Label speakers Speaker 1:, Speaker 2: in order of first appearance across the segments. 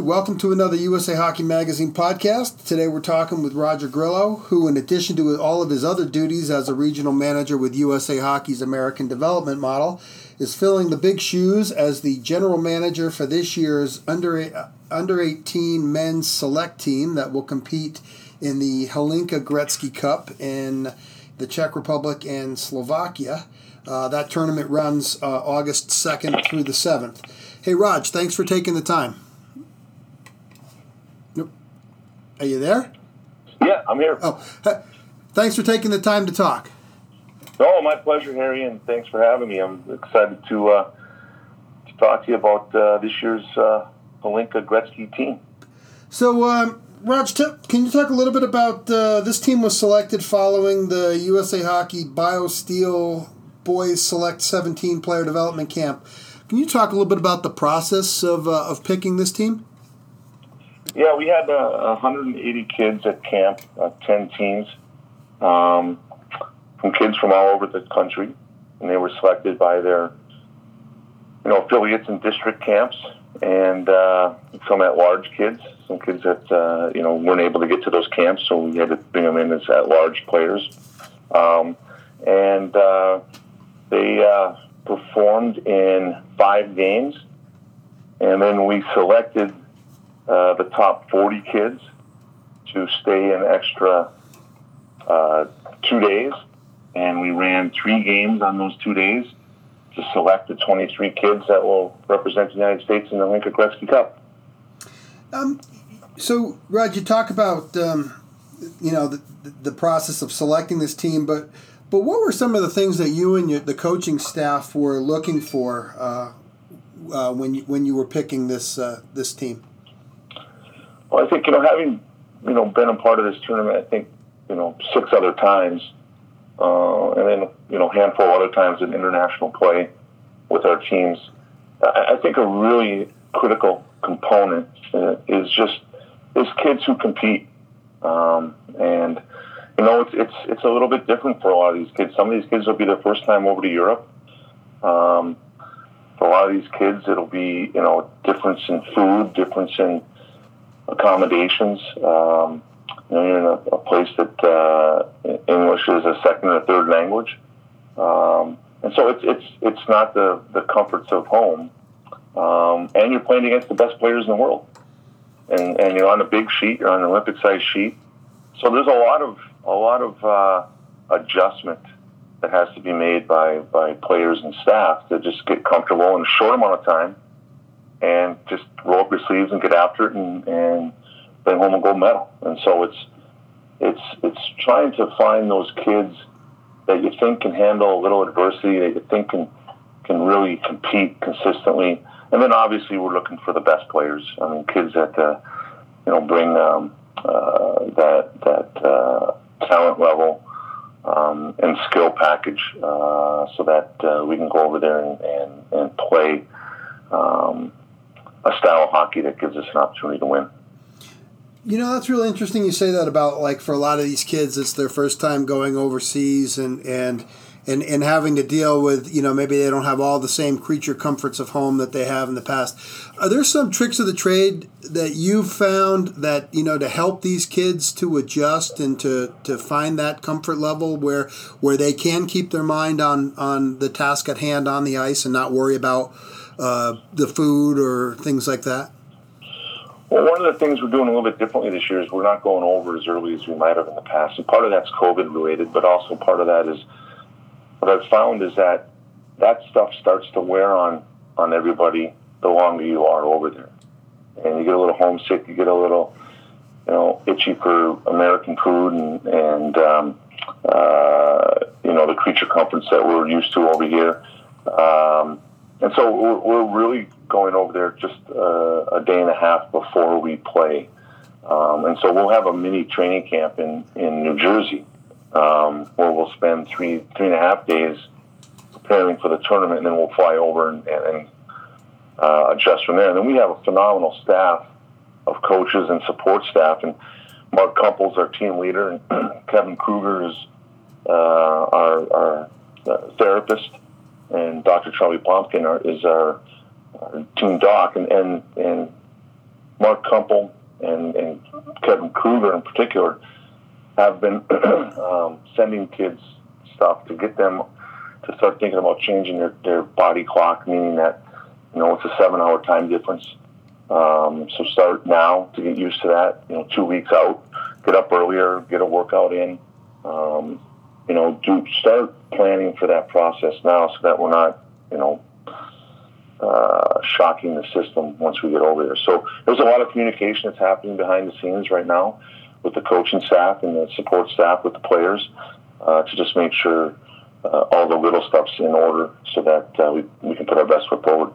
Speaker 1: Welcome to another USA Hockey Magazine podcast. Today we're talking with Roger Grillo, who, in addition to all of his other duties as a regional manager with USA Hockey's American Development Model, is filling the big shoes as the general manager for this year's under under 18 men's select team that will compete in the Hlinka Gretzky Cup in the Czech Republic and Slovakia. Uh, that tournament runs uh, August 2nd through the 7th. Hey, Rog, thanks for taking the time. Are you there?
Speaker 2: Yeah, I'm here.
Speaker 1: Oh, thanks for taking the time to talk.
Speaker 2: Oh, my pleasure, Harry, and thanks for having me. I'm excited to uh, to talk to you about uh, this year's uh, Hlinka Gretzky team.
Speaker 1: So, um, Rog, can you talk a little bit about uh, this team was selected following the USA Hockey BioSteel Boys Select 17 Player Development Camp? Can you talk a little bit about the process of uh, of picking this team?
Speaker 2: Yeah, we had uh, 180 kids at camp, uh, 10 teams, um, from kids from all over the country, and they were selected by their, you know, affiliates and district camps, and uh, some at-large kids, some kids that uh, you know weren't able to get to those camps, so we had to bring them in as at-large players, um, and uh, they uh, performed in five games, and then we selected uh, the top 40 kids to stay an extra uh, two days. And we ran three games on those two days to select the 23 kids that will represent the United States in the Hlinka Gretzky Cup.
Speaker 1: Um, so, Rod, you talk about um, you know the, the process of selecting this team, but but what were some of the things that you and your, the coaching staff were looking for uh, uh, when you, when you were picking this uh, this team?
Speaker 2: Well, I think you know having you know been a part of this tournament, I think you know six other times, uh, and then you know handful of other times in international play with our teams. I, I think a really critical component uh, is just is kids who compete, um, and you know it's it's it's a little bit different for a lot of these kids. Some of these kids will be their first time over to Europe. Um, for a lot of these kids, it'll be you know difference in food, difference in accommodations. Um, you know, you're in a, a place that uh, English is a second or third language, um, and so it's it's it's not the the comforts of home. Um, and you're playing against the best players in the world, and and you're on a big sheet, you're on an Olympic sized sheet. So there's a lot of a lot of uh, adjustment that has to be made by by players and staff to just get comfortable in a short amount of time and just roll up your sleeves and get after it and, and bring home a gold medal. And so it's it's it's trying to find those kids that you think can handle a little adversity, that you think can can really compete consistently. And then obviously we're looking for the best players. I mean, kids that uh, you know bring um, uh, that that uh, talent level um, and skill package, uh, so that uh, we can go over there and and, and play. Um, a style of hockey that gives us an opportunity to win.
Speaker 1: You know, that's really interesting you say that about like for a lot of these kids it's their first time going overseas and and and, and having to deal with, you know, maybe they don't have all the same creature comforts of home that they have in the past. Are there some tricks of the trade that you've found that, you know, to help these kids to adjust and to, to find that comfort level where where they can keep their mind on, on the task at hand on the ice and not worry about uh, the food or things like that?
Speaker 2: Well, one of the things we're doing a little bit differently this year is we're not going over as early as we might have in the past. And part of that's COVID related, but also part of that is what I've found is that that stuff starts to wear on on everybody the longer you are over there, and you get a little homesick, you get a little, you know, itchy for American food and and um, uh, you know the creature comforts that we're used to over here. Um, and so we're, we're really going over there just uh, a day and a half before we play. Um, and so we'll have a mini training camp in, in New Jersey um, where we'll spend three three and a half days preparing for the tournament, and then we'll fly over and, and uh, adjust from there. And then we have a phenomenal staff of coaches and support staff. And Mark Kumpel's our team leader, and Kevin Kruger is uh, our, our uh, therapist and Dr. Charlie Plumpkin are, is our, our team doc, and, and and Mark Kumpel and, and Kevin Kruger in particular have been um, sending kids stuff to get them to start thinking about changing their, their body clock, meaning that, you know, it's a seven hour time difference. Um, so start now to get used to that, you know, two weeks out, get up earlier, get a workout in, um, you know, do start planning for that process now so that we're not, you know, uh, shocking the system once we get over there. So there's a lot of communication that's happening behind the scenes right now with the coaching staff and the support staff with the players uh, to just make sure uh, all the little stuff's in order so that uh, we, we can put our best foot forward.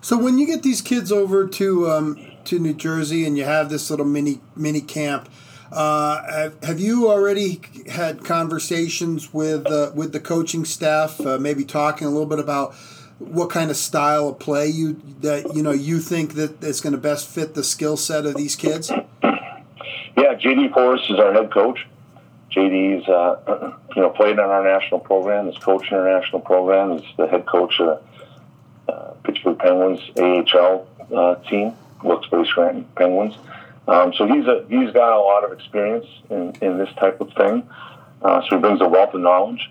Speaker 1: So when you get these kids over to um, to New Jersey and you have this little mini mini camp, uh, have, you already had conversations with uh, with the coaching staff? Uh, maybe talking a little bit about what kind of style of play you that you know you think that is going to best fit the skill set of these kids?
Speaker 2: Yeah, JD Forrest is our head coach. JD's uh, you know played in our national program, is coaching our national program, is the head coach of the uh, Pittsburgh Penguins AHL uh, team, the Scranton Penguins. Um, so he's a he's got a lot of experience in, in this type of thing. Uh, so he brings a wealth of knowledge.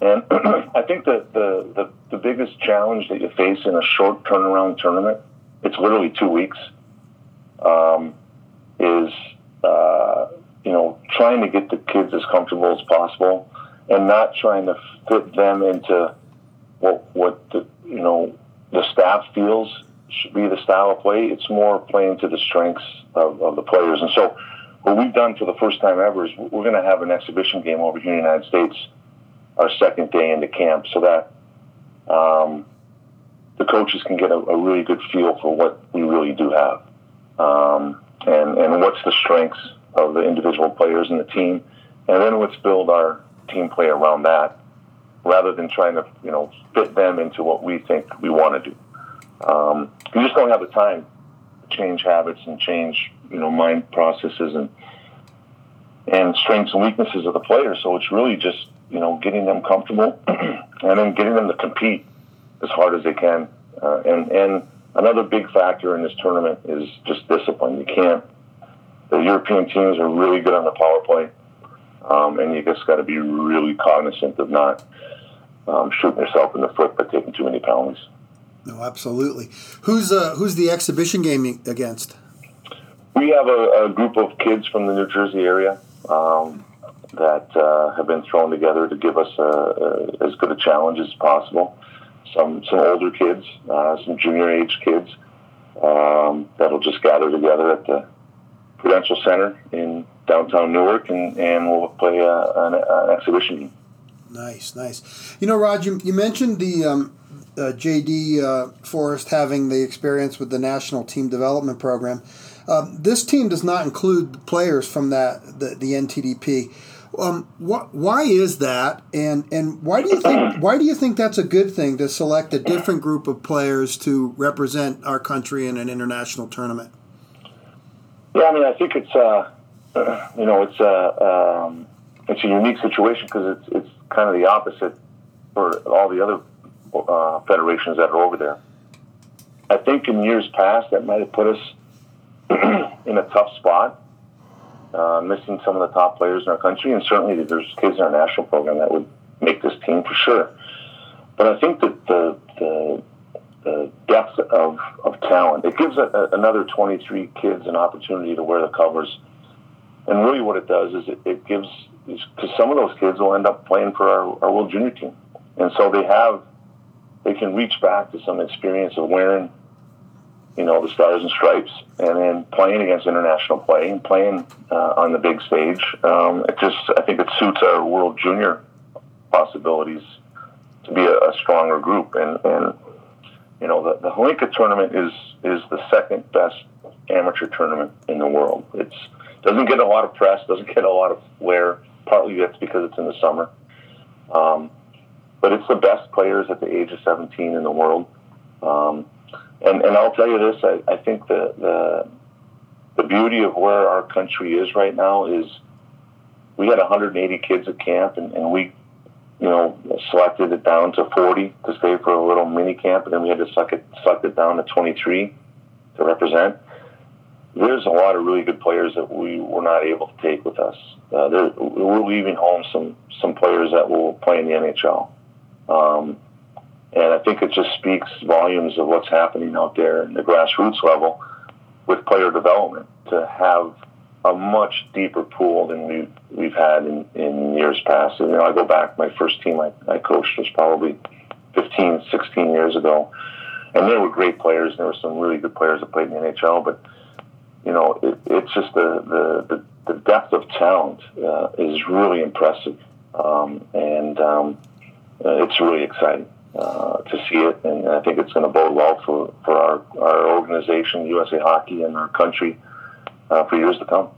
Speaker 2: And I think that the, the, the biggest challenge that you face in a short turnaround tournament, it's literally two weeks, um, is, uh, you know, trying to get the kids as comfortable as possible and not trying to fit them into what, what the, you know, the staff feels should be the style of play. It's more playing to the strengths of, of the players. And so what we've done for the first time ever is we're going to have an exhibition game over here in the United States our second day into camp so that um, the coaches can get a, a, really good feel for what we really do have um, and, and what's the strengths of the individual players in the team. And then let's build our team play around that rather than trying to, you know, fit them into what we think we want to do. Um, you just don't have the time to change habits and change, you know, mind processes and and strengths and weaknesses of the players. So it's really just you know, getting them comfortable and then getting them to compete as hard as they can. Uh, and, and another big factor in this tournament is just discipline. You can't, the European teams are really good on the power play. Um, and you just got to be really cognizant of not um, shooting yourself in the foot by taking too many penalties.
Speaker 1: No, absolutely. Who's uh, who's the exhibition game against?
Speaker 2: We have a, a group of kids from the New Jersey area. Um, that uh, have been thrown together to give us a, a, as good a challenge as possible. Some some older kids, uh, some junior age kids um, that'll just gather together at the Prudential Center in downtown Newark, and, and we'll play a, an, an, exhibition game.
Speaker 1: Nice, nice. You know, Rod, you, you mentioned the um, uh, JD uh, Forrest having the experience with the National Team Development Program. Um, this team does not include players from that the, the NTDP. Um, wh- why is that, and and why do you think why do you think that's a good thing to select a different group of players to represent our country in an international tournament?
Speaker 2: Yeah, I mean, I think it's uh, you know it's a uh, um, it's a unique situation because it's it's kind of the opposite for all the other uh, federations that are over there. I think in years past that might have put us in a tough spot uh, missing some of the top players in our country, and certainly there's kids in our national program that would make this team for sure. But I think that the the, the depth of, of talent it gives a, a, another 23 kids an opportunity to wear the covers, and really what it does is it, it gives because some of those kids will end up playing for our, our World Junior team, and so they have they can reach back to some experience of wearing you know, the Stars and Stripes, and then playing against international play and playing uh, on the big stage. Um, it just, I think it suits our World Junior possibilities to be a, a stronger group. And, and you know, the, the Hlinka tournament is is the second best amateur tournament in the world. It's doesn't get a lot of press, doesn't get a lot of flair. Partly that's because it's in the summer. Um, but it's the best players at the age of 17 in the world. Um, and and I'll tell you this: I, I think the, the the beauty of where our country is right now is we had 180 kids at camp, and, and we, you know, selected it down to 40 to stay for a little mini camp, and then we had to suck it suck it down to 23 to represent. there's a lot of really good players that we were not able to take with us. Uh, we're leaving home some some players that will play in the NHL, um, and I think it just speaks volumes of what's happening out there in the grassroots level with player development to have a much deeper pool than we've we've had in, in years past. And, you know, I go back. My first team I, I coached was probably 15, 16 years ago, and there were great players. There were some really good players that played in the NHL, but you know, it, it's just the, the, the, the, depth of talent uh, is really impressive. Um, and um, uh, it's really exciting uh, to see it. And I think it's going to bode well for, for our, our organization, USA Hockey, and our country uh, for years to come.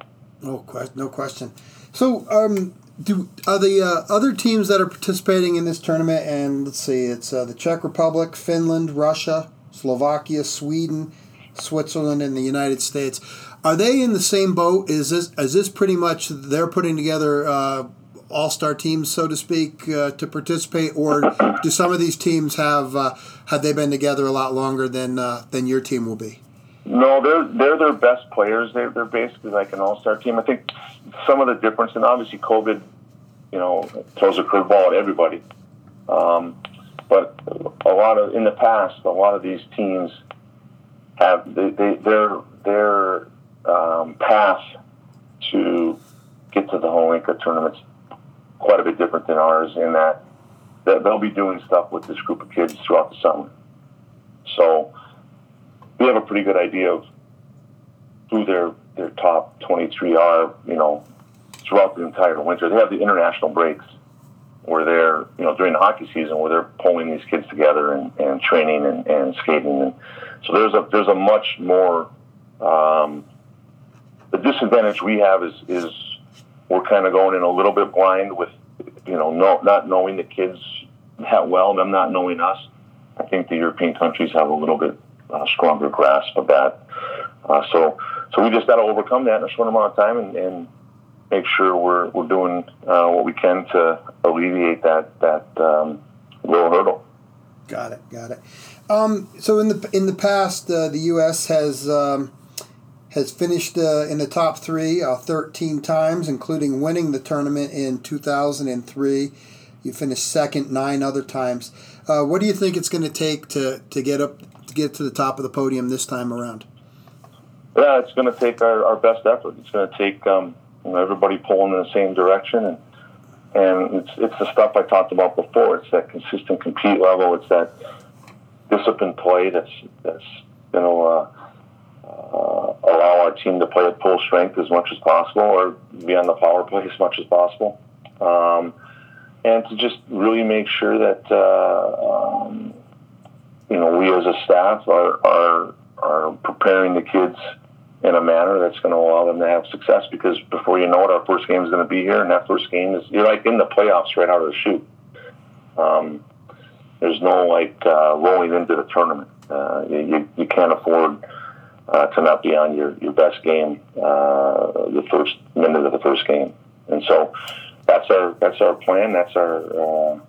Speaker 1: No question. No question. So, um, do are the uh, other teams that are participating in this tournament? And let's see, it's uh, the Czech Republic, Finland, Russia, Slovakia, Sweden, Switzerland, and the United States. Are they in the same boat? Is this is this pretty much they're putting together uh, all star teams, so to speak, uh, to participate, or do some of these teams have uh, have they been together a lot longer than uh, than your team will be?
Speaker 2: No, they're they're their best players. They're they're basically like an all star team. I think some of the difference, and obviously COVID, you know, throws a curveball at everybody. Um, but a lot of in the past, a lot of these teams have they, they their their um, path to get to the Hlinka tournaments quite a bit different than ours in that they'll be doing stuff with this group of kids throughout the summer. So we have a pretty good idea of who their their top 23 are, you know, throughout the entire winter. They have the international breaks where they're, you know, during the hockey season where they're pulling these kids together and, and training and, and skating. And so there's a there's a much more um, the disadvantage we have is is we're kind of going in a little bit blind with you know no, not knowing the kids that well, them not knowing us. I think the European countries have a little bit uh, stronger grasp of that. Uh, so so we just got to overcome that in a short amount of time and, and make sure we're we're doing uh, what we can to alleviate that that um, hurdle.
Speaker 1: Got it. Got it. Um, so in the in the past, uh, the U.S. has um, has finished uh, in the top three uh, 13 times, including winning the tournament in 2003. You finished second nine other times. Uh, what do you think it's going to take to to get up to get to the top of the podium this time around?
Speaker 2: Yeah, it's going to take our, our best effort. It's going to take um, you know, everybody pulling in the same direction and and it's it's the stuff I talked about before. It's that consistent compete level. It's that disciplined play that's that's you know uh, allow our team to play at full strength as much as possible, or be on the power play as much as possible, um, and to just really make sure that uh, um, you know we as a staff are are are preparing the kids in a manner that's going to allow them to have success. Because before you know it, our first game is going to be here, and that first game is you're like in the playoffs right out of the chute. Um, there's no like uh, rolling into the tournament. Uh, you, you can't afford uh, to not be on your, your best game uh, the first minute of the first game, and so that's our that's our plan. That's our uh,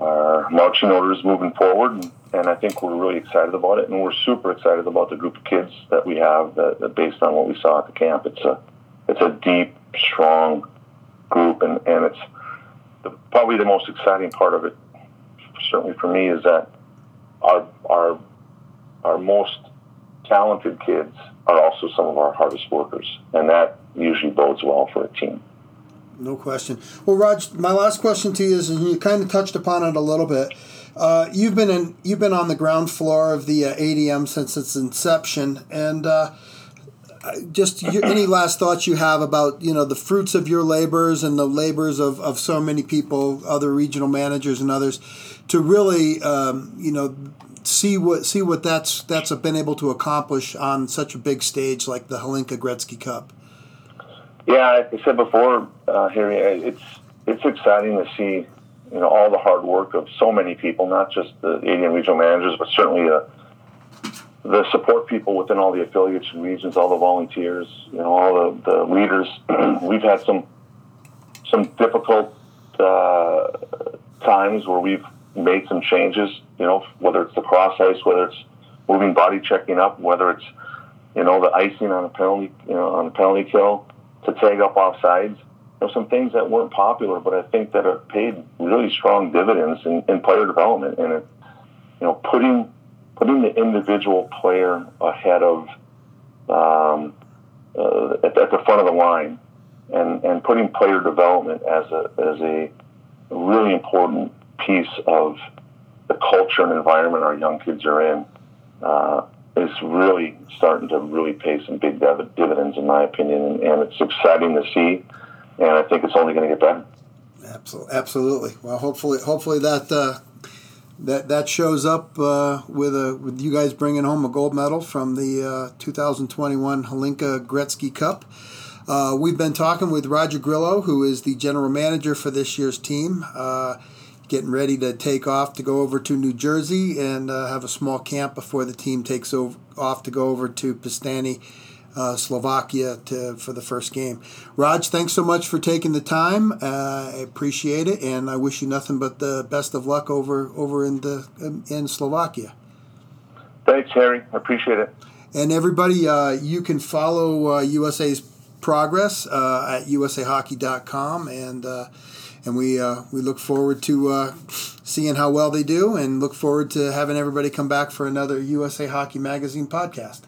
Speaker 2: our marching orders moving forward. And, I think we're really excited about it, and we're super excited about the group of kids that we have. That, that based on what we saw at the camp, it's a it's a deep, strong group, and and it's the, probably the most exciting part of it. Certainly for me, is that our our our most talented kids are also some of our hardest workers, and that usually bodes well for a team.
Speaker 1: No question. Well, Rog, my last question to you is, and you kind of touched upon it a little bit. Uh, you've been in, you've been on the ground floor of the uh, ADM since its inception, and uh, just your, any last thoughts you have about you know the fruits of your labors and the labors of, of so many people, other regional managers and others, to really um, you know see what see what that's that's been able to accomplish on such a big stage like the Hlinka Gretzky Cup.
Speaker 2: Yeah, like I said before, uh, Harry, it's it's exciting to see you know all the hard work of so many people, not just the ADM regional managers, but certainly the support people within all the affiliates and regions, all the volunteers, you know, all the, the leaders. we've had some some difficult uh, times where we've made some changes. You know, whether it's the cross ice, whether it's moving body checking up, whether it's you know, the icing on a penalty, you know, on a penalty kill, to tag up offsides. You know, some things that weren't popular, but I think that have paid really strong dividends in, in player development and it, you know, putting putting the individual player ahead of um, uh, at, at, the front of the line, and, and putting player development as a as a really important piece of the culture and environment our young kids are in uh, is really starting to really pay some big dividends, in my opinion, and, it's exciting to see. And I think it's only going to get better.
Speaker 1: Absolutely, absolutely. Well, hopefully, hopefully that uh, that that shows up uh, with a with you guys bringing home a gold medal from the uh, 2021 Hlinka Gretzky Cup. Uh, we've been talking with Roger Grillo, who is the general manager for this year's team, uh, getting ready to take off to go over to New Jersey and uh, have a small camp before the team takes over, off to go over to Piešťany uh, Slovakia to, for the first game. Rog, thanks so much for taking the time. Uh, I appreciate it, and I wish you nothing but the best of luck over over in the in Slovakia.
Speaker 2: Thanks, Harry. I appreciate it.
Speaker 1: And everybody, uh, you can follow USA's uh, progress uh, at usahockey.com, and uh, and we uh, we look forward to uh, seeing how well they do, and look forward to having everybody come back for another USA Hockey Magazine podcast.